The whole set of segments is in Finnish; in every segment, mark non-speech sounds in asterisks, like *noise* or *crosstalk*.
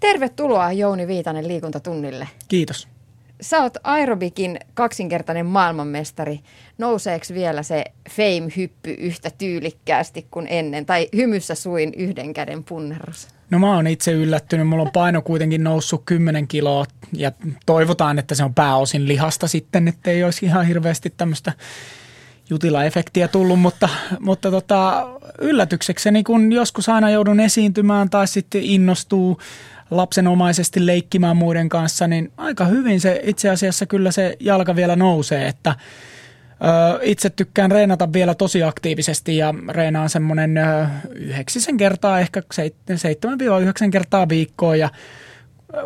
Tervetuloa Jouni Viitanen liikuntatunnille. Kiitos. Sä oot aerobikin kaksinkertainen maailmanmestari. Nouseeko vielä se fame-hyppy yhtä tyylikkäästi kuin ennen? Tai hymyssä suin yhden käden punnerus? No mä oon itse yllättynyt. Mulla on paino kuitenkin noussut 10 kiloa ja toivotaan, että se on pääosin lihasta sitten, että ei olisi ihan hirveästi tämmöistä jutila-efektiä tullut, mutta, mutta tota, yllätyksekseni, kun joskus aina joudun esiintymään tai sitten innostuu lapsenomaisesti leikkimään muiden kanssa, niin aika hyvin se itse asiassa kyllä se jalka vielä nousee, että itse tykkään reenata vielä tosi aktiivisesti ja reenaan semmoinen yhdeksisen kertaa, ehkä 7-9 kertaa viikkoa ja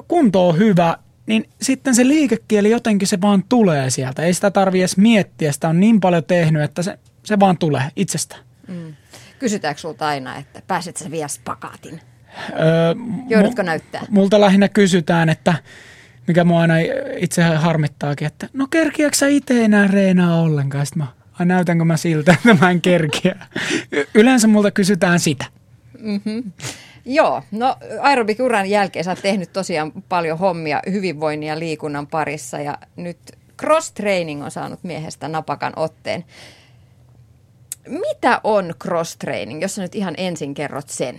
kunto on hyvä, niin sitten se liikekieli jotenkin se vaan tulee sieltä. Ei sitä tarvi edes miettiä, sitä on niin paljon tehnyt, että se, se vaan tulee itsestä. Mm. Kysytäänkö sulta aina, että pääset sä vielä spakaatin? Öö, Joudutko mu- näyttää? Multa lähinnä kysytään, että mikä mua aina itse harmittaakin, että no kerkiäkö sä itse enää reenaa ollenkaan? Sitten mä, ai näytänkö mä siltä, että mä en kerkiä. Yleensä multa kysytään sitä. Mm-hmm. Joo, no aerobik-uran jälkeen sä oot tehnyt tosiaan paljon hommia hyvinvoinnin ja liikunnan parissa ja nyt cross-training on saanut miehestä napakan otteen. Mitä on cross-training, jos sä nyt ihan ensin kerrot sen?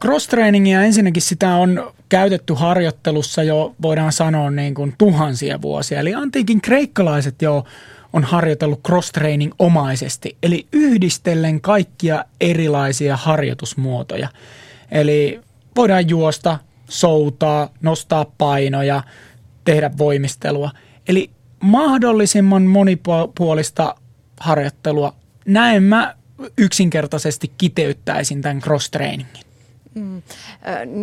Cross-trainingia ensinnäkin sitä on käytetty harjoittelussa jo voidaan sanoa niin kuin tuhansia vuosia. Eli antiikin kreikkalaiset jo on harjoitellut cross-training omaisesti, eli yhdistellen kaikkia erilaisia harjoitusmuotoja. Eli voidaan juosta, soutaa, nostaa painoja, tehdä voimistelua. Eli mahdollisimman monipuolista harjoittelua. Näin mä yksinkertaisesti kiteyttäisin tämän cross-trainingin. Mm.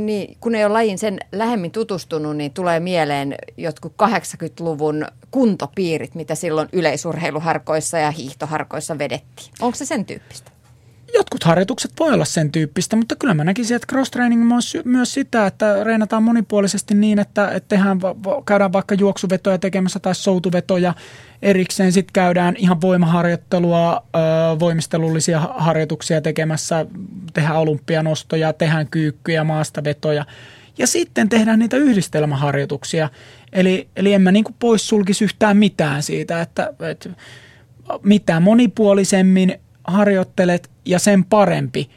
Niin, kun ei ole lajin sen lähemmin tutustunut, niin tulee mieleen jotkut 80-luvun kuntopiirit, mitä silloin yleisurheiluharkoissa ja hiihtoharkoissa vedettiin. Onko se sen tyyppistä? Jotkut harjoitukset voi olla sen tyyppistä, mutta kyllä mä näkisin, että cross-training on myös sitä, että reenataan monipuolisesti niin, että, että tehdään, käydään vaikka juoksuvetoja tekemässä tai soutuvetoja erikseen. Sitten käydään ihan voimaharjoittelua, voimistelullisia harjoituksia tekemässä, tehdään olympianostoja, tehdään kyykkyjä, maastavetoja ja sitten tehdään niitä yhdistelmäharjoituksia. Eli, eli en mä niin poissulkisi yhtään mitään siitä, että, että mitä monipuolisemmin harjoittelet ja sen parempi.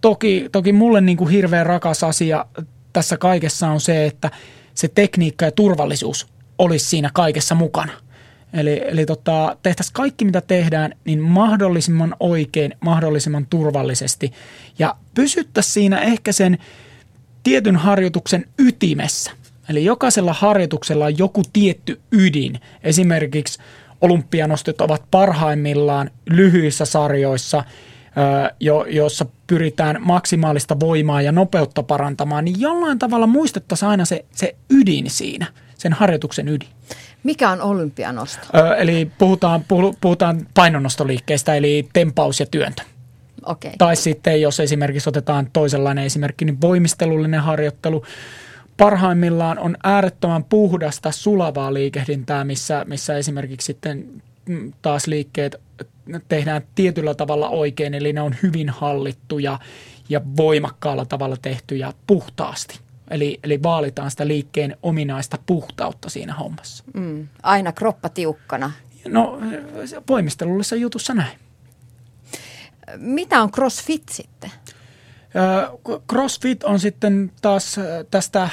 Toki, toki mulle niin kuin hirveän rakas asia tässä kaikessa on se, että se tekniikka ja turvallisuus olisi siinä kaikessa mukana. Eli, eli tota, tehtäisiin kaikki, mitä tehdään, niin mahdollisimman oikein, mahdollisimman turvallisesti. Ja pysyttäisiin siinä ehkä sen tietyn harjoituksen ytimessä. Eli jokaisella harjoituksella on joku tietty ydin. Esimerkiksi olympianostot ovat parhaimmillaan lyhyissä sarjoissa, jo, joissa pyritään maksimaalista voimaa ja nopeutta parantamaan, niin jollain tavalla muistettaisiin aina se, se ydin siinä, sen harjoituksen ydin. Mikä on olympianosto? Ö, eli puhutaan, puhutaan painonnostoliikkeestä, eli tempaus ja työntö. Okay. Tai sitten, jos esimerkiksi otetaan toisenlainen esimerkki, niin voimistelullinen harjoittelu – parhaimmillaan on äärettömän puhdasta sulavaa liikehdintää, missä, missä esimerkiksi sitten mm, taas liikkeet tehdään tietyllä tavalla oikein, eli ne on hyvin hallittuja ja voimakkaalla tavalla tehtyjä puhtaasti. Eli, eli vaalitaan sitä liikkeen ominaista puhtautta siinä hommassa. Mm, aina kroppa tiukkana. No voimistelullisessa jutussa näin. Mitä on crossfit sitten? CrossFit on sitten taas tästä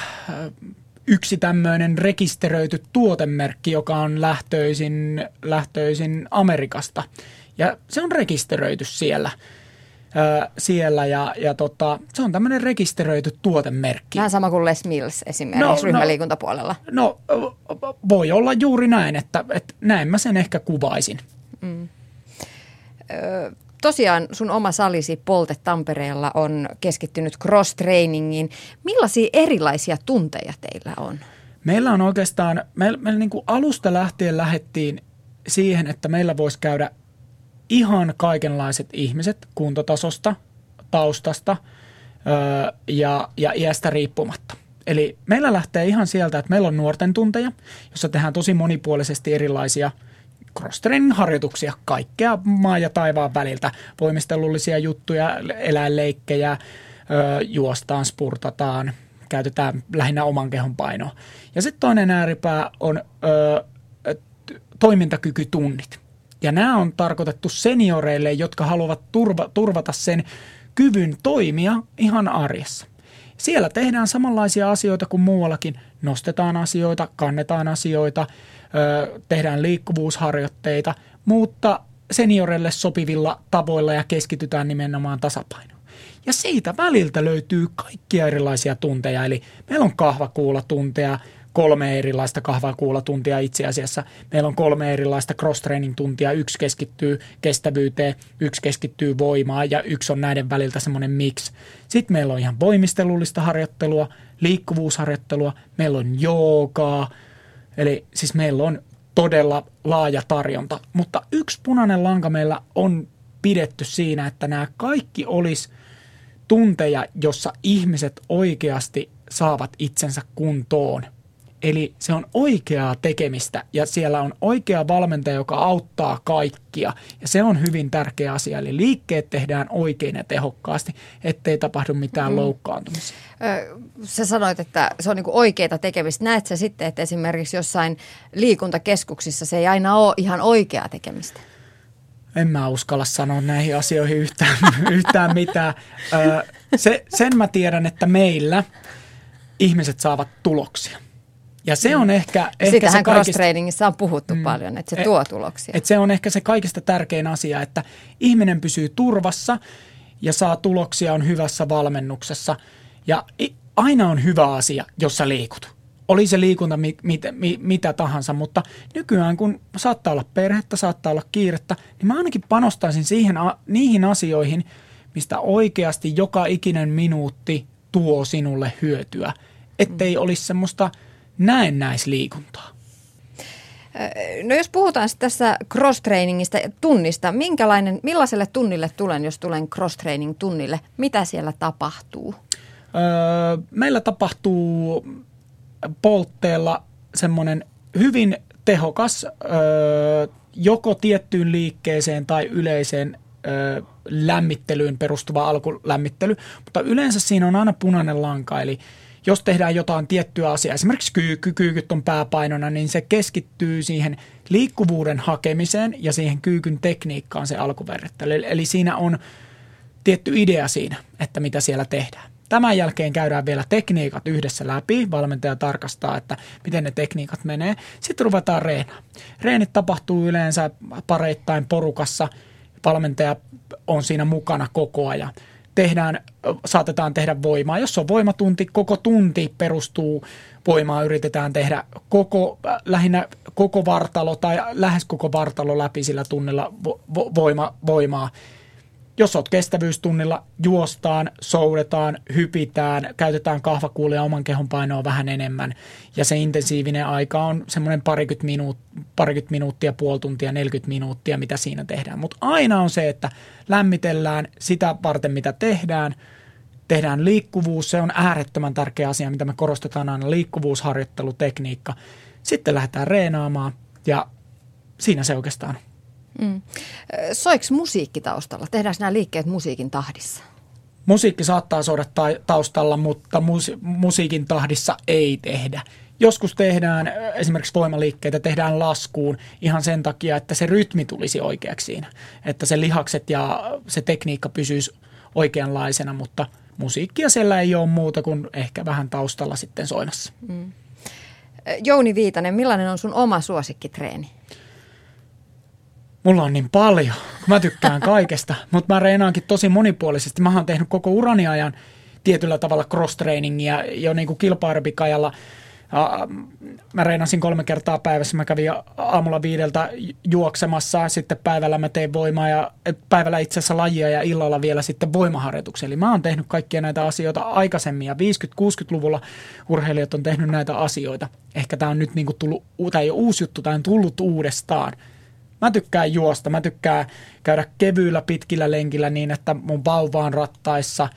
yksi tämmöinen rekisteröity tuotemerkki, joka on lähtöisin, lähtöisin Amerikasta. Ja se on rekisteröity siellä. Siellä ja, ja tota, se on tämmöinen rekisteröity tuotemerkki. Vähän sama kuin Les Mills esimerkiksi no, no ryhmäliikuntapuolella. No, no voi olla juuri näin, että, että näin mä sen ehkä kuvaisin. Mm. Ö, tosiaan sun oma salisi Polte Tampereella on keskittynyt cross-trainingiin. Millaisia erilaisia tunteja teillä on? Meillä on oikeastaan, meillä, meillä niin kuin alusta lähtien lähettiin siihen, että meillä voisi käydä ihan kaikenlaiset ihmiset kuntotasosta, taustasta öö, ja, ja iästä riippumatta. Eli meillä lähtee ihan sieltä, että meillä on nuorten tunteja, jossa tehdään tosi monipuolisesti erilaisia – cross-training-harjoituksia, kaikkea maa ja taivaan väliltä, voimistelullisia juttuja, eläinleikkejä, juostaan, spurtataan, käytetään lähinnä oman kehon painoa. Ja sitten toinen ääripää on ö, toimintakykytunnit. Ja nämä on tarkoitettu senioreille, jotka haluavat turva, turvata sen kyvyn toimia ihan arjessa. Siellä tehdään samanlaisia asioita kuin muuallakin. Nostetaan asioita, kannetaan asioita, tehdään liikkuvuusharjoitteita, mutta seniorille sopivilla tavoilla ja keskitytään nimenomaan tasapainoon. Ja siitä väliltä löytyy kaikkia erilaisia tunteja, eli meillä on kahvakuulatunteja, kolme erilaista kahvakuulatuntia itse asiassa. Meillä on kolme erilaista cross-training-tuntia. Yksi keskittyy kestävyyteen, yksi keskittyy voimaan ja yksi on näiden väliltä semmoinen mix. Sitten meillä on ihan voimistelullista harjoittelua, liikkuvuusharjoittelua, meillä on joogaa, eli siis meillä on todella laaja tarjonta. Mutta yksi punainen lanka meillä on pidetty siinä, että nämä kaikki olisi tunteja, jossa ihmiset oikeasti saavat itsensä kuntoon – Eli se on oikeaa tekemistä ja siellä on oikea valmentaja, joka auttaa kaikkia. Ja se on hyvin tärkeä asia. Eli liikkeet tehdään oikein ja tehokkaasti, ettei tapahdu mitään mm. loukkaantumisia. Sä sanoit, että se on niin oikeaa tekemistä. Näet sä sitten, että esimerkiksi jossain liikuntakeskuksissa se ei aina ole ihan oikeaa tekemistä? En mä uskalla sanoa näihin asioihin yhtään, *laughs* yhtään mitään. Se, sen mä tiedän, että meillä ihmiset saavat tuloksia. Ja se on ehkä, ehkä Sitähän se kaikista, cross-trainingissa on puhuttu mm, paljon, että se et, tuo tuloksia. Et se on ehkä se kaikista tärkein asia, että ihminen pysyy turvassa ja saa tuloksia, on hyvässä valmennuksessa. Ja aina on hyvä asia, jos sä liikut. Oli se liikunta mit, mit, mit, mitä tahansa, mutta nykyään kun saattaa olla perhettä, saattaa olla kiirettä, niin mä ainakin panostaisin siihen, niihin asioihin, mistä oikeasti joka ikinen minuutti tuo sinulle hyötyä. Ettei mm. olisi semmoista – näennäisliikuntaa? No jos puhutaan tässä cross-trainingista tunnista, minkälainen, millaiselle tunnille tulen, jos tulen cross-training tunnille? Mitä siellä tapahtuu? Öö, meillä tapahtuu poltteella semmoinen hyvin tehokas öö, joko tiettyyn liikkeeseen tai yleiseen öö, lämmittelyyn perustuva alkulämmittely, mutta yleensä siinä on aina punainen lanka, eli – jos tehdään jotain tiettyä asiaa, esimerkiksi kyykky, kyykyt on pääpainona, niin se keskittyy siihen liikkuvuuden hakemiseen ja siihen kyykyn tekniikkaan se alkuverrettely. Eli siinä on tietty idea siinä, että mitä siellä tehdään. Tämän jälkeen käydään vielä tekniikat yhdessä läpi. Valmentaja tarkastaa, että miten ne tekniikat menee. Sitten ruvetaan reenaa. Reenit tapahtuu yleensä pareittain porukassa. Valmentaja on siinä mukana koko ajan tehdään, saatetaan tehdä voimaa. Jos on voimatunti, koko tunti perustuu voimaa, yritetään tehdä koko, lähinnä koko vartalo tai lähes koko vartalo läpi sillä tunnilla vo, voima, voimaa. Jos olet kestävyystunnilla, juostaan, soudetaan, hypitään, käytetään kahvakuulia oman kehon painoa vähän enemmän. Ja se intensiivinen aika on semmoinen parikymmentä, minuut, parikymmentä minuuttia, puoli tuntia, 40 minuuttia, mitä siinä tehdään. Mutta aina on se, että lämmitellään sitä varten, mitä tehdään. Tehdään liikkuvuus, se on äärettömän tärkeä asia, mitä me korostetaan aina, liikkuvuusharjoittelutekniikka. Sitten lähdetään reenaamaan ja siinä se oikeastaan. Mm. Soiks musiikki taustalla? Tehdäänkö nämä liikkeet musiikin tahdissa? Musiikki saattaa soida taustalla, mutta mus- musiikin tahdissa ei tehdä. Joskus tehdään esimerkiksi voimaliikkeitä, tehdään laskuun ihan sen takia, että se rytmi tulisi oikeaksi siinä. Että se lihakset ja se tekniikka pysyisi oikeanlaisena, mutta musiikkia siellä ei ole muuta kuin ehkä vähän taustalla sitten soimassa. Mm. Jouni Viitanen, millainen on sun oma suosikkitreeni? Mulla on niin paljon. Mä tykkään kaikesta, mutta mä reenaankin tosi monipuolisesti. Mä oon tehnyt koko urani ajan tietyllä tavalla cross-trainingia jo niin kuin. Mä reenasin kolme kertaa päivässä. Mä kävin aamulla viideltä juoksemassa, sitten päivällä mä tein voimaa ja päivällä itse asiassa lajia ja illalla vielä sitten voimaharjoituksia. Eli mä oon tehnyt kaikkia näitä asioita aikaisemmin ja 50-60-luvulla urheilijat on tehnyt näitä asioita. Ehkä tämä on nyt niin kuin tullut, tämä ei ole uusi juttu, tämä on tullut uudestaan – Mä tykkään juosta, mä tykkään käydä kevyillä pitkillä lenkillä niin, että mun vauva on rattaissa.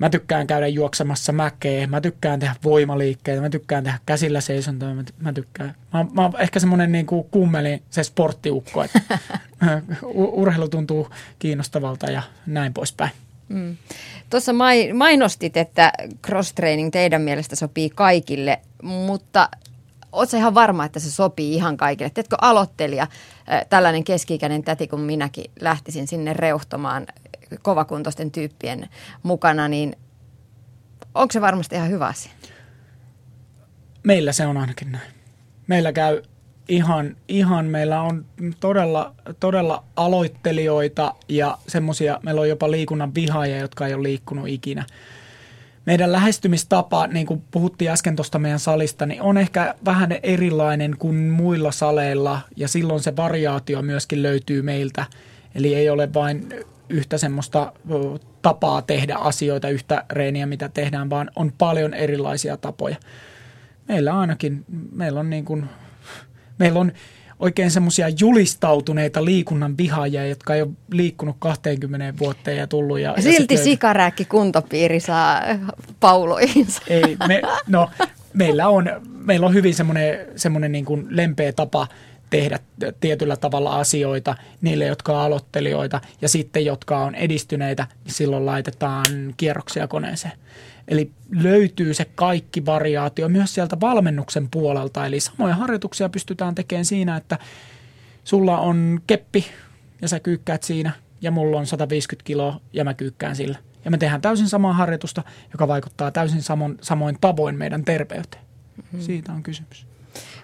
Mä tykkään käydä juoksemassa mäkeä, mä tykkään tehdä voimaliikkeitä, mä tykkään tehdä käsillä seisontaa, mä, mä tykkään. Mä, mä oon ehkä semmoinen niin kuin kummeli, se sporttiukko, että *laughs* *laughs* urheilu tuntuu kiinnostavalta ja näin poispäin. Mm. Tuossa mainostit, että cross-training teidän mielestä sopii kaikille, mutta oletko ihan varma, että se sopii ihan kaikille? Teetkö aloittelija, tällainen keski-ikäinen täti kuin minäkin, lähtisin sinne reuhtomaan kovakuntoisten tyyppien mukana, niin onko se varmasti ihan hyvä asia? Meillä se on ainakin näin. Meillä käy ihan, ihan meillä on todella, todella aloittelijoita ja semmoisia, meillä on jopa liikunnan vihaajia, jotka ei ole liikkunut ikinä. Meidän lähestymistapa, niin kuin puhuttiin äsken tuosta meidän salista, niin on ehkä vähän erilainen kuin muilla saleilla ja silloin se variaatio myöskin löytyy meiltä. Eli ei ole vain yhtä semmoista tapaa tehdä asioita, yhtä reeniä, mitä tehdään, vaan on paljon erilaisia tapoja. Meillä ainakin, meillä on niin kuin Meillä on oikein semmoisia julistautuneita liikunnan vihaajia, jotka ei ole liikkunut 20 vuoteen ja tullut. Ja, ja Silti ja sikarääkki kuntopiiri saa pauloihinsa. Ei, me, no, meillä on, meillä on hyvin semmoinen, semmoinen niin kuin lempeä tapa tehdä tietyllä tavalla asioita niille, jotka on aloittelijoita ja sitten, jotka on edistyneitä, niin silloin laitetaan kierroksia koneeseen. Eli löytyy se kaikki variaatio myös sieltä valmennuksen puolelta. Eli samoja harjoituksia pystytään tekemään siinä, että sulla on keppi ja sä kyykkäät siinä ja mulla on 150 kiloa ja mä kyykkään sillä. Ja me tehdään täysin samaa harjoitusta, joka vaikuttaa täysin samoin, samoin tavoin meidän terveyteen. Mm-hmm. Siitä on kysymys.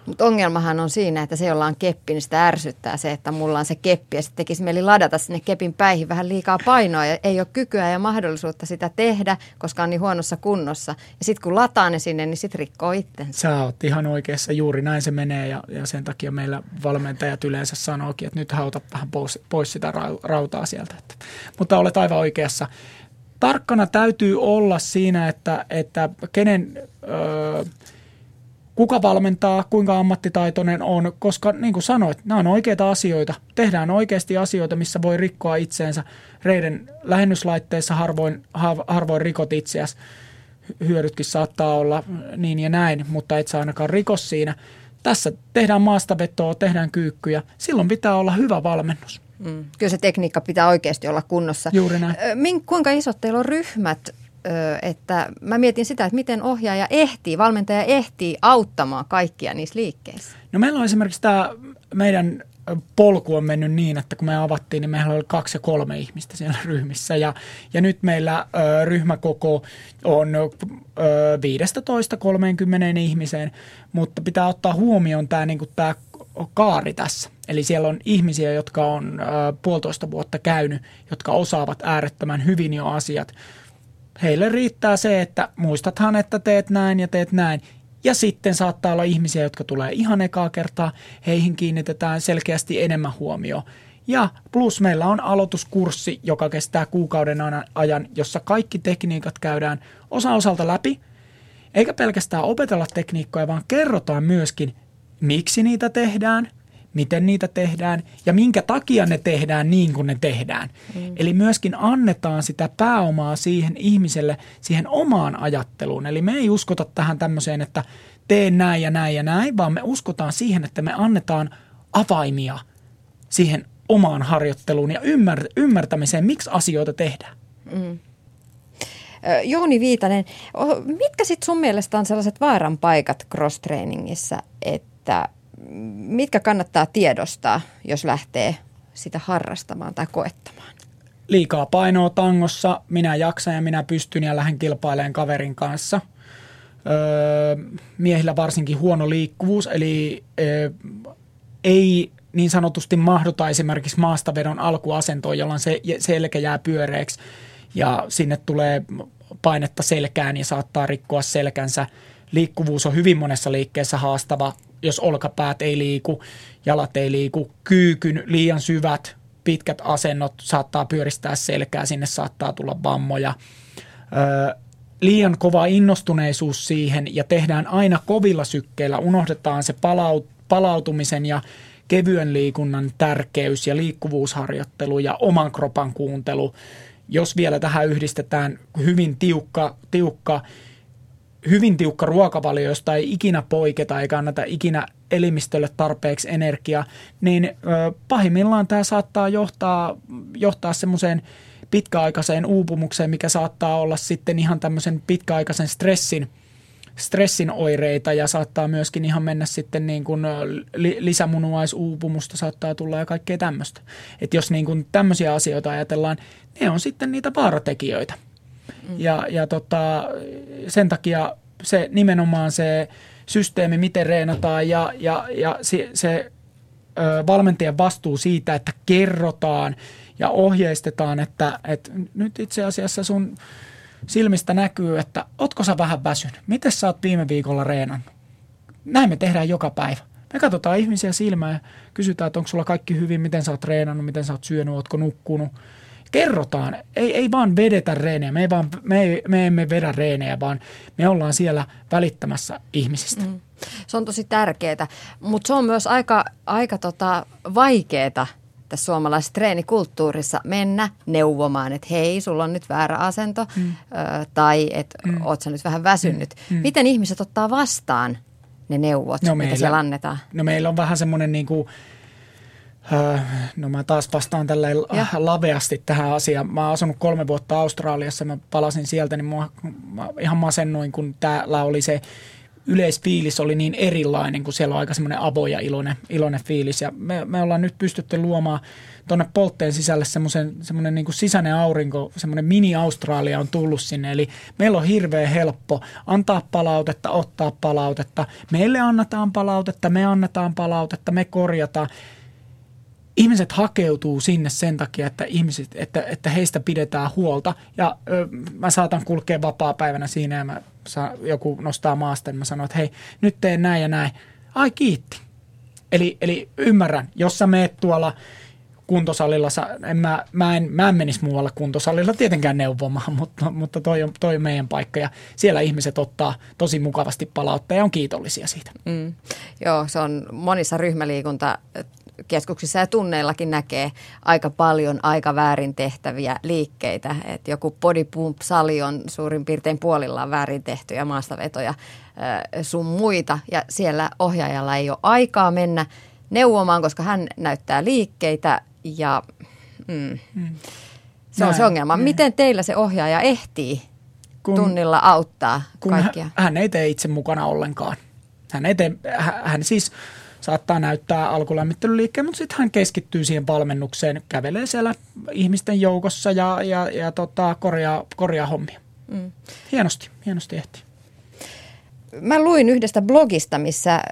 Mutta ongelmahan on siinä, että se, jolla on keppi, niin sitä ärsyttää se, että mulla on se keppi ja sitten tekisi mieli ladata sinne kepin päihin vähän liikaa painoa ja ei ole kykyä ja mahdollisuutta sitä tehdä, koska on niin huonossa kunnossa. Ja sitten kun lataa ne sinne, niin sitten rikkoo itsensä. Sä oot ihan oikeassa, juuri näin se menee ja, ja sen takia meillä valmentajat yleensä sanookin, että nyt hauta vähän pois, pois sitä rautaa sieltä. Että, mutta olet aivan oikeassa. Tarkkana täytyy olla siinä, että, että kenen... Öö, kuka valmentaa, kuinka ammattitaitoinen on, koska niin kuin sanoit, nämä on oikeita asioita. Tehdään oikeasti asioita, missä voi rikkoa itseensä. Reiden lähennyslaitteissa harvoin, harvoin rikot itseäsi. Hyödytkin saattaa olla niin ja näin, mutta et saa ainakaan rikos siinä. Tässä tehdään maastavetoa, tehdään kyykkyjä. Silloin pitää olla hyvä valmennus. Mm. Kyllä se tekniikka pitää oikeasti olla kunnossa. Juuri näin. Kuinka isot teillä on ryhmät että mä mietin sitä, että miten ohjaaja ehtii, valmentaja ehtii auttamaan kaikkia niissä liikkeissä. No meillä on esimerkiksi tämä meidän polku on mennyt niin, että kun me avattiin, niin meillä oli kaksi ja kolme ihmistä siellä ryhmissä. Ja, ja nyt meillä ö, ryhmäkoko on ö, 15-30 ihmiseen, mutta pitää ottaa huomioon tämä niin tämä kaari tässä. Eli siellä on ihmisiä, jotka on ö, puolitoista vuotta käynyt, jotka osaavat äärettömän hyvin jo asiat – heille riittää se, että muistathan, että teet näin ja teet näin. Ja sitten saattaa olla ihmisiä, jotka tulee ihan ekaa kertaa, heihin kiinnitetään selkeästi enemmän huomioon. Ja plus meillä on aloituskurssi, joka kestää kuukauden ajan, jossa kaikki tekniikat käydään osa osalta läpi. Eikä pelkästään opetella tekniikkoja, vaan kerrotaan myöskin, miksi niitä tehdään, miten niitä tehdään ja minkä takia ne tehdään niin kuin ne tehdään. Mm. Eli myöskin annetaan sitä pääomaa siihen ihmiselle, siihen omaan ajatteluun. Eli me ei uskota tähän tämmöiseen, että tee näin ja näin ja näin, vaan me uskotaan siihen, että me annetaan avaimia siihen omaan harjoitteluun ja ymmär- ymmärtämiseen, miksi asioita tehdään. Mm. Jouni Viitanen, mitkä sitten sun mielestä on sellaiset vaaran paikat cross-trainingissa, että mitkä kannattaa tiedostaa, jos lähtee sitä harrastamaan tai koettamaan? Liikaa painoa tangossa, minä jaksan ja minä pystyn ja lähden kilpailemaan kaverin kanssa. Öö, miehillä varsinkin huono liikkuvuus, eli öö, ei niin sanotusti mahduta esimerkiksi maastavedon alkuasentoon, jolloin se selkä jää pyöreäksi ja sinne tulee painetta selkään ja saattaa rikkoa selkänsä. Liikkuvuus on hyvin monessa liikkeessä haastava jos olkapäät ei liiku, jalat ei liiku, kyykyn liian syvät, pitkät asennot saattaa pyöristää selkää, sinne saattaa tulla vammoja. Öö, liian kova innostuneisuus siihen ja tehdään aina kovilla sykkeillä, unohdetaan se palaut- palautumisen ja kevyen liikunnan tärkeys ja liikkuvuusharjoittelu ja oman kropan kuuntelu. Jos vielä tähän yhdistetään hyvin tiukka, tiukka hyvin tiukka ruokavalio, josta ei ikinä poiketa eikä anneta ikinä elimistölle tarpeeksi energiaa, niin pahimmillaan tämä saattaa johtaa, johtaa semmoiseen pitkäaikaiseen uupumukseen, mikä saattaa olla sitten ihan tämmöisen pitkäaikaisen stressin, stressin oireita ja saattaa myöskin ihan mennä sitten niin kuin li, lisämunuaisuupumusta saattaa tulla ja kaikkea tämmöistä. Että jos niin kuin tämmöisiä asioita ajatellaan, ne on sitten niitä vaaratekijöitä. Mm. Ja, ja tota, sen takia se nimenomaan se systeemi, miten reenataan ja, ja, ja se, se ö, valmentajan vastuu siitä, että kerrotaan ja ohjeistetaan, että, että nyt itse asiassa sun silmistä näkyy, että otko sä vähän väsynyt? Miten sä oot viime viikolla reenannut? Näin me tehdään joka päivä. Me katsotaan ihmisiä silmään ja kysytään, että onko sulla kaikki hyvin, miten sä oot treenannut, miten sä oot syönyt, ootko nukkunut – kerrotaan, ei, ei vaan vedetä reenejä, me, ei vaan, me, ei, me emme vedä reenejä, vaan me ollaan siellä välittämässä ihmisistä. Mm. Se on tosi tärkeää, mutta se on myös aika, aika tota vaikeaa tässä suomalaisessa treenikulttuurissa mennä neuvomaan, että hei, sulla on nyt väärä asento mm. ö, tai että mm. oot sä nyt vähän väsynyt. Mm. mm. Miten ihmiset ottaa vastaan ne neuvot, no meillä, mitä siellä annetaan? No meillä on vähän semmoinen niin kuin – no mä taas vastaan tällä laveasti tähän asiaan. Mä oon asunut kolme vuotta Australiassa, mä palasin sieltä, niin mua, mä ihan masennoin, kun täällä oli se yleisfiilis oli niin erilainen, kun siellä on aika semmoinen avo ja iloinen, iloinen fiilis. Ja me, me ollaan nyt pystytty luomaan tuonne poltteen sisälle semmoisen, semmoinen niin kuin sisäinen aurinko, semmoinen mini-Australia on tullut sinne. Eli meillä on hirveän helppo antaa palautetta, ottaa palautetta. Meille annetaan palautetta, me annetaan palautetta, me korjataan ihmiset hakeutuu sinne sen takia, että, ihmiset, että, että heistä pidetään huolta. Ja ö, mä saatan kulkea vapaa-päivänä siinä ja mä saa, joku nostaa maasta, niin mä sanon, että hei, nyt teen näin ja näin. Ai kiitti. Eli, eli ymmärrän, jos sä meet tuolla kuntosalilla, en mä, mä, en, mä en menisi muualla kuntosalilla tietenkään neuvomaan, *laughs* mutta, mutta toi, on, toi on meidän paikka ja siellä ihmiset ottaa tosi mukavasti palautetta ja on kiitollisia siitä. Mm. Joo, se on monissa ryhmäliikunta keskuksissa ja tunneillakin näkee aika paljon aika väärin tehtäviä liikkeitä. Et joku body pump-sali on suurin piirtein puolillaan väärin tehtyjä maastavetoja sun muita. Ja siellä ohjaajalla ei ole aikaa mennä neuvomaan, koska hän näyttää liikkeitä ja mm, mm. se on se ongelma. Miten teillä se ohjaaja ehtii kun, tunnilla auttaa kun kaikkia? Hän, hän ei tee itse mukana ollenkaan. Hän, ei tee, hän, hän siis saattaa näyttää alkulämmittelyliikkeen, mutta sitten hän keskittyy siihen valmennukseen, kävelee siellä ihmisten joukossa ja, ja, ja tota, korjaa, korjaa hommia. Mm. Hienosti, hienosti ehti. Mä luin yhdestä blogista, missä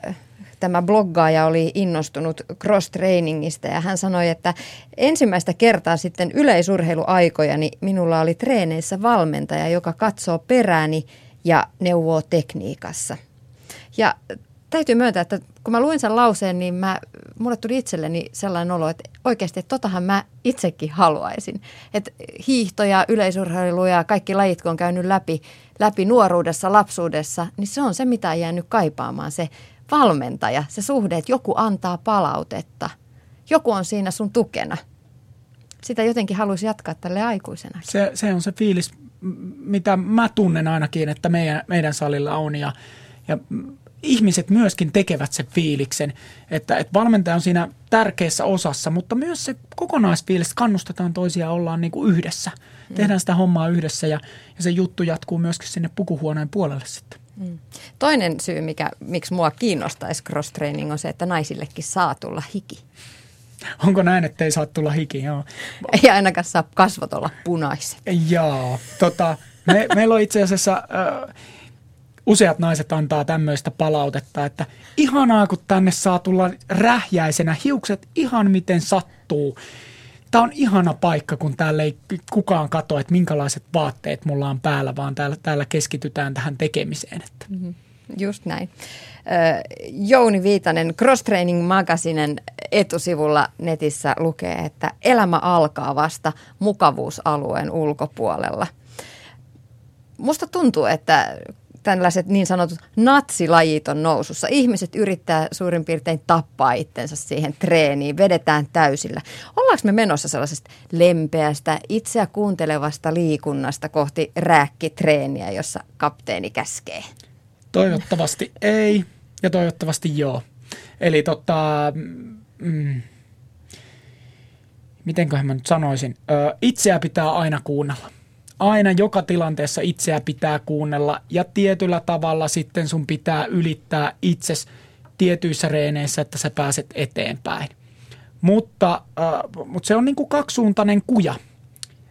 tämä bloggaaja oli innostunut cross-trainingista ja hän sanoi, että ensimmäistä kertaa sitten yleisurheiluaikojani minulla oli treeneissä valmentaja, joka katsoo perääni ja neuvoo tekniikassa. Ja täytyy myöntää, että kun mä luin sen lauseen, niin mä, mulle tuli itselleni sellainen olo, että oikeasti, että totahan mä itsekin haluaisin. Että hiihto ja yleisurheilu ja kaikki lajit, kun on käynyt läpi, läpi nuoruudessa, lapsuudessa, niin se on se, mitä on jäänyt kaipaamaan, se valmentaja, se suhde, että joku antaa palautetta. Joku on siinä sun tukena. Sitä jotenkin haluaisi jatkaa tälle aikuisena. Se, se on se fiilis, mitä mä tunnen ainakin, että meidän, meidän salilla on ja, ja ihmiset myöskin tekevät sen fiiliksen, että, että valmentaja on siinä tärkeässä osassa, mutta myös se kokonaisfiilis, kannustetaan toisia, ollaan niin kuin yhdessä. Mm. Tehdään sitä hommaa yhdessä ja, ja se juttu jatkuu myöskin sinne pukuhuoneen puolelle sitten. Mm. Toinen syy, mikä, miksi mua kiinnostaisi cross-training on se, että naisillekin saa tulla hiki. Onko näin, että ei saa tulla hiki? Joo. Ei ainakaan saa kasvot olla punaiset. Joo, tota, me, meillä on itse asiassa... Äh, useat naiset antaa tämmöistä palautetta, että ihanaa kun tänne saa tulla rähjäisenä, hiukset ihan miten sattuu. Tämä on ihana paikka, kun täällä ei kukaan katso, että minkälaiset vaatteet mulla on päällä, vaan täällä, täällä keskitytään tähän tekemiseen. Että. Mm-hmm. Just näin. Jouni Viitanen Cross Training Magazinen etusivulla netissä lukee, että elämä alkaa vasta mukavuusalueen ulkopuolella. Musta tuntuu, että tällaiset niin sanotut natsilajit on nousussa. Ihmiset yrittää suurin piirtein tappaa itsensä siihen treeniin, vedetään täysillä. Ollaanko me menossa sellaisesta lempeästä, itseä kuuntelevasta liikunnasta kohti rääkkitreeniä, jossa kapteeni käskee? Toivottavasti ei ja toivottavasti joo. Eli tota, mm, mitenköhän mä nyt sanoisin, itseä pitää aina kuunnella. Aina joka tilanteessa itseä pitää kuunnella ja tietyllä tavalla sitten sun pitää ylittää itses tietyissä reeneissä, että sä pääset eteenpäin. Mutta, äh, mutta se on niin kuin kaksisuuntainen kuja.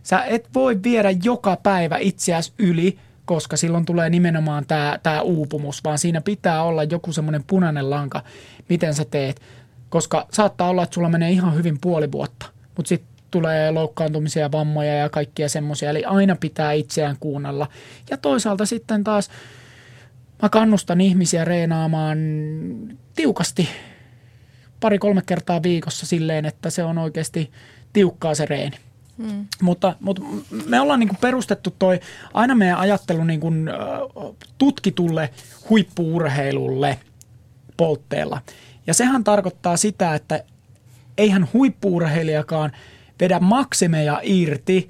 Sä et voi viedä joka päivä itseäsi yli, koska silloin tulee nimenomaan tämä, tämä uupumus, vaan siinä pitää olla joku semmoinen punainen lanka, miten sä teet. Koska saattaa olla, että sulla menee ihan hyvin puoli vuotta, mutta sitten tulee loukkaantumisia, vammoja ja kaikkia semmoisia. Eli aina pitää itseään kuunnella. Ja toisaalta sitten taas mä kannustan ihmisiä reenaamaan tiukasti pari-kolme kertaa viikossa silleen, että se on oikeasti tiukkaa se reeni. Hmm. Mutta, mutta me ollaan niin perustettu toi aina meidän ajattelu niin kuin, tutkitulle huippuurheilulle poltteella. Ja sehän tarkoittaa sitä, että eihän huippuurheilijakaan vedä maksimeja irti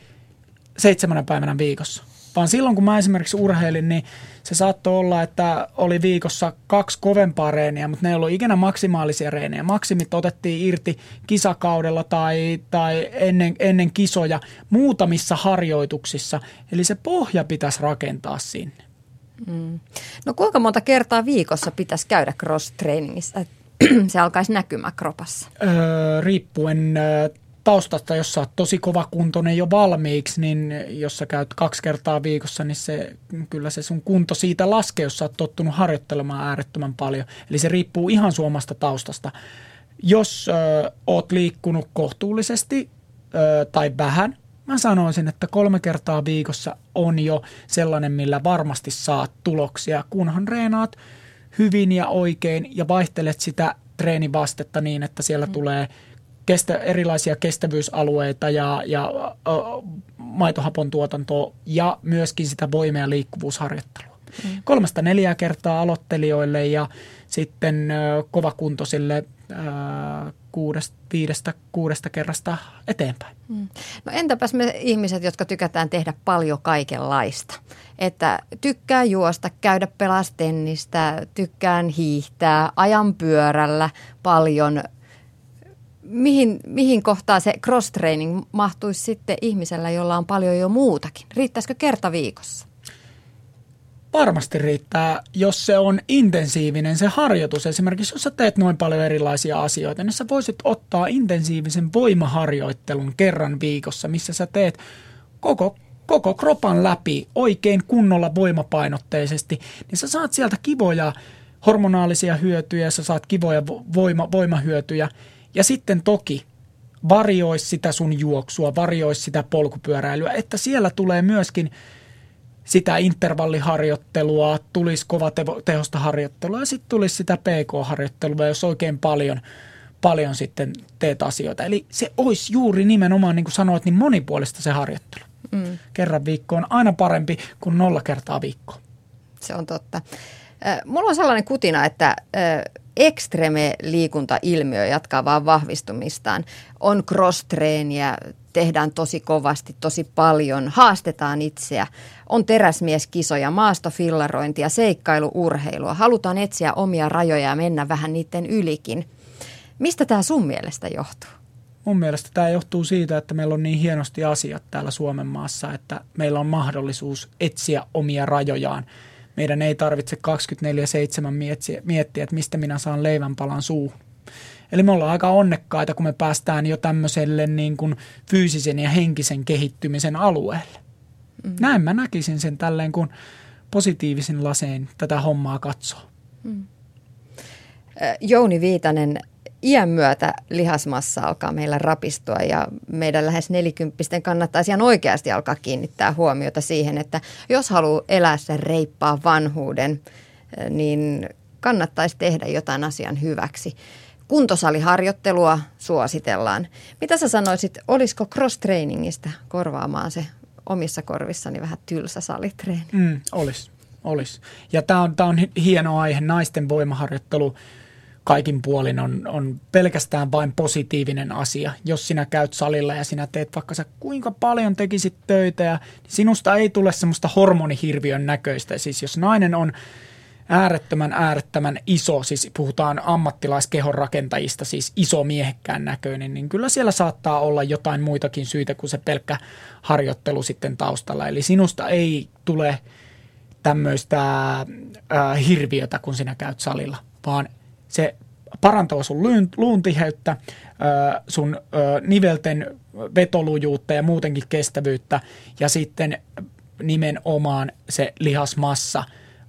seitsemänä päivänä viikossa. Vaan silloin, kun mä esimerkiksi urheilin, niin se saattoi olla, että oli viikossa kaksi kovempaa reeniä, mutta ne ei ollut ikinä maksimaalisia reenejä. Maksimit otettiin irti kisakaudella tai, tai ennen, ennen kisoja muutamissa harjoituksissa. Eli se pohja pitäisi rakentaa sinne. Mm. No kuinka monta kertaa viikossa pitäisi käydä cross-trainingissa, *clears throat* se alkaisi näkymään kropassa? Öö, riippuen taustasta, jos sä oot tosi kova kuntoinen jo valmiiksi, niin jos sä käyt kaksi kertaa viikossa, niin se, kyllä se sun kunto siitä laskee, jos sä oot tottunut harjoittelemaan äärettömän paljon. Eli se riippuu ihan suomasta taustasta. Jos ö, oot liikkunut kohtuullisesti ö, tai vähän, mä sanoisin, että kolme kertaa viikossa on jo sellainen, millä varmasti saat tuloksia, kunhan reenaat hyvin ja oikein ja vaihtelet sitä treenivastetta niin, että siellä mm. tulee – kestä, erilaisia kestävyysalueita ja, ja äh, maitohapon tuotantoa ja myöskin sitä voima- ja liikkuvuusharjoittelua. Mm. Kolmesta neljää kertaa aloittelijoille ja sitten äh, kovakuntoisille kuudesta, viidestä, kuudesta kerrasta eteenpäin. Mm. No entäpäs me ihmiset, jotka tykätään tehdä paljon kaikenlaista? Että tykkää juosta, käydä pelastennistä, tykkään hiihtää, ajan pyörällä paljon – mihin, mihin kohtaan se cross-training mahtuisi sitten ihmisellä, jolla on paljon jo muutakin? Riittäisikö kerta viikossa? Varmasti riittää, jos se on intensiivinen se harjoitus. Esimerkiksi jos sä teet noin paljon erilaisia asioita, niin sä voisit ottaa intensiivisen voimaharjoittelun kerran viikossa, missä sä teet koko, koko kropan läpi oikein kunnolla voimapainotteisesti, niin sä saat sieltä kivoja hormonaalisia hyötyjä, sä saat kivoja voima, voimahyötyjä – ja sitten toki varjoisi sitä sun juoksua, varjoisi sitä polkupyöräilyä, että siellä tulee myöskin sitä intervalliharjoittelua, tulisi kova tehosta harjoittelua ja sitten tulisi sitä PK-harjoittelua, jos oikein paljon, paljon sitten teet asioita. Eli se olisi juuri nimenomaan, niin kuin sanoit, niin monipuolista se harjoittelu. Mm. Kerran viikkoon aina parempi kuin nolla kertaa viikkoa. Se on totta. Mulla on sellainen kutina, että ekstreme-liikuntailmiö jatkaa vaan vahvistumistaan. On cross-treeniä, tehdään tosi kovasti, tosi paljon, haastetaan itseä. On teräsmieskisoja, maastofillarointia, seikkailuurheilua. Halutaan etsiä omia rajoja ja mennä vähän niiden ylikin. Mistä tämä sun mielestä johtuu? Mun mielestä tämä johtuu siitä, että meillä on niin hienosti asiat täällä Suomen maassa, että meillä on mahdollisuus etsiä omia rajojaan – meidän ei tarvitse 24-7 miettiä, miettiä, että mistä minä saan leivänpalan suuhun. Eli me ollaan aika onnekkaita, kun me päästään jo tämmöiselle niin kuin fyysisen ja henkisen kehittymisen alueelle. Mm. Näin mä näkisin sen tälleen, kun positiivisin lasein tätä hommaa katsoo. Mm. Jouni Viitanen, iän myötä lihasmassa alkaa meillä rapistua ja meidän lähes nelikymppisten kannattaisi ihan oikeasti alkaa kiinnittää huomiota siihen, että jos haluaa elää sen reippaa vanhuuden, niin kannattaisi tehdä jotain asian hyväksi. Kuntosaliharjoittelua suositellaan. Mitä sä sanoisit, olisiko cross-trainingista korvaamaan se omissa korvissani vähän tylsä salitreeni? Mm, olisi, olisi. Ja tämä on, on hieno aihe, naisten voimaharjoittelu kaikin puolin on, on pelkästään vain positiivinen asia. Jos sinä käyt salilla ja sinä teet vaikka sä kuinka paljon tekisit töitä ja sinusta ei tule semmoista hormonihirviön näköistä. Siis jos nainen on äärettömän, äärettömän iso, siis puhutaan ammattilaiskehon rakentajista, siis iso miehekkään näköinen, niin kyllä siellä saattaa olla jotain muitakin syitä kuin se pelkkä harjoittelu sitten taustalla. Eli sinusta ei tule tämmöistä äh, hirviötä, kun sinä käyt salilla, vaan se parantaa sun luun, tiheyttä, sun nivelten vetolujuutta ja muutenkin kestävyyttä ja sitten nimenomaan se lihasmassa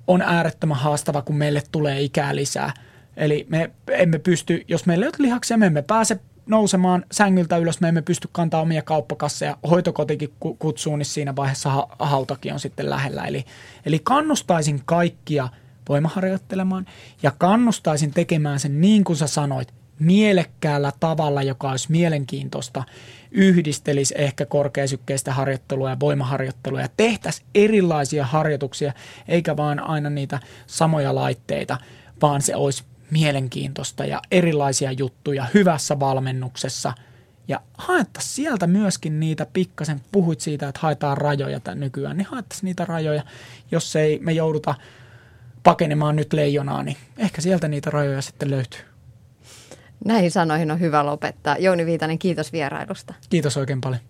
on äärettömän haastava, kun meille tulee ikää lisää. Eli me emme pysty, jos meillä ei ole lihaksia, me emme pääse nousemaan sängyltä ylös, me emme pysty kantaa omia kauppakasseja, hoitokotikin kutsuu, niin siinä vaiheessa ha- hautakin on sitten lähellä. Eli, eli kannustaisin kaikkia voimaharjoittelemaan ja kannustaisin tekemään sen niin kuin sä sanoit, mielekkäällä tavalla, joka olisi mielenkiintoista, yhdistelisi ehkä korkeasykkeistä harjoittelua ja voimaharjoittelua ja tehtäisiin erilaisia harjoituksia, eikä vaan aina niitä samoja laitteita, vaan se olisi mielenkiintoista ja erilaisia juttuja hyvässä valmennuksessa. Ja haettaisiin sieltä myöskin niitä pikkasen, puhuit siitä, että haetaan rajoja nykyään, niin haettaisiin niitä rajoja, jos ei me jouduta pakenemaan nyt leijonaa, niin ehkä sieltä niitä rajoja sitten löytyy. Näihin sanoihin on hyvä lopettaa. Jouni Viitanen, kiitos vierailusta. Kiitos oikein paljon.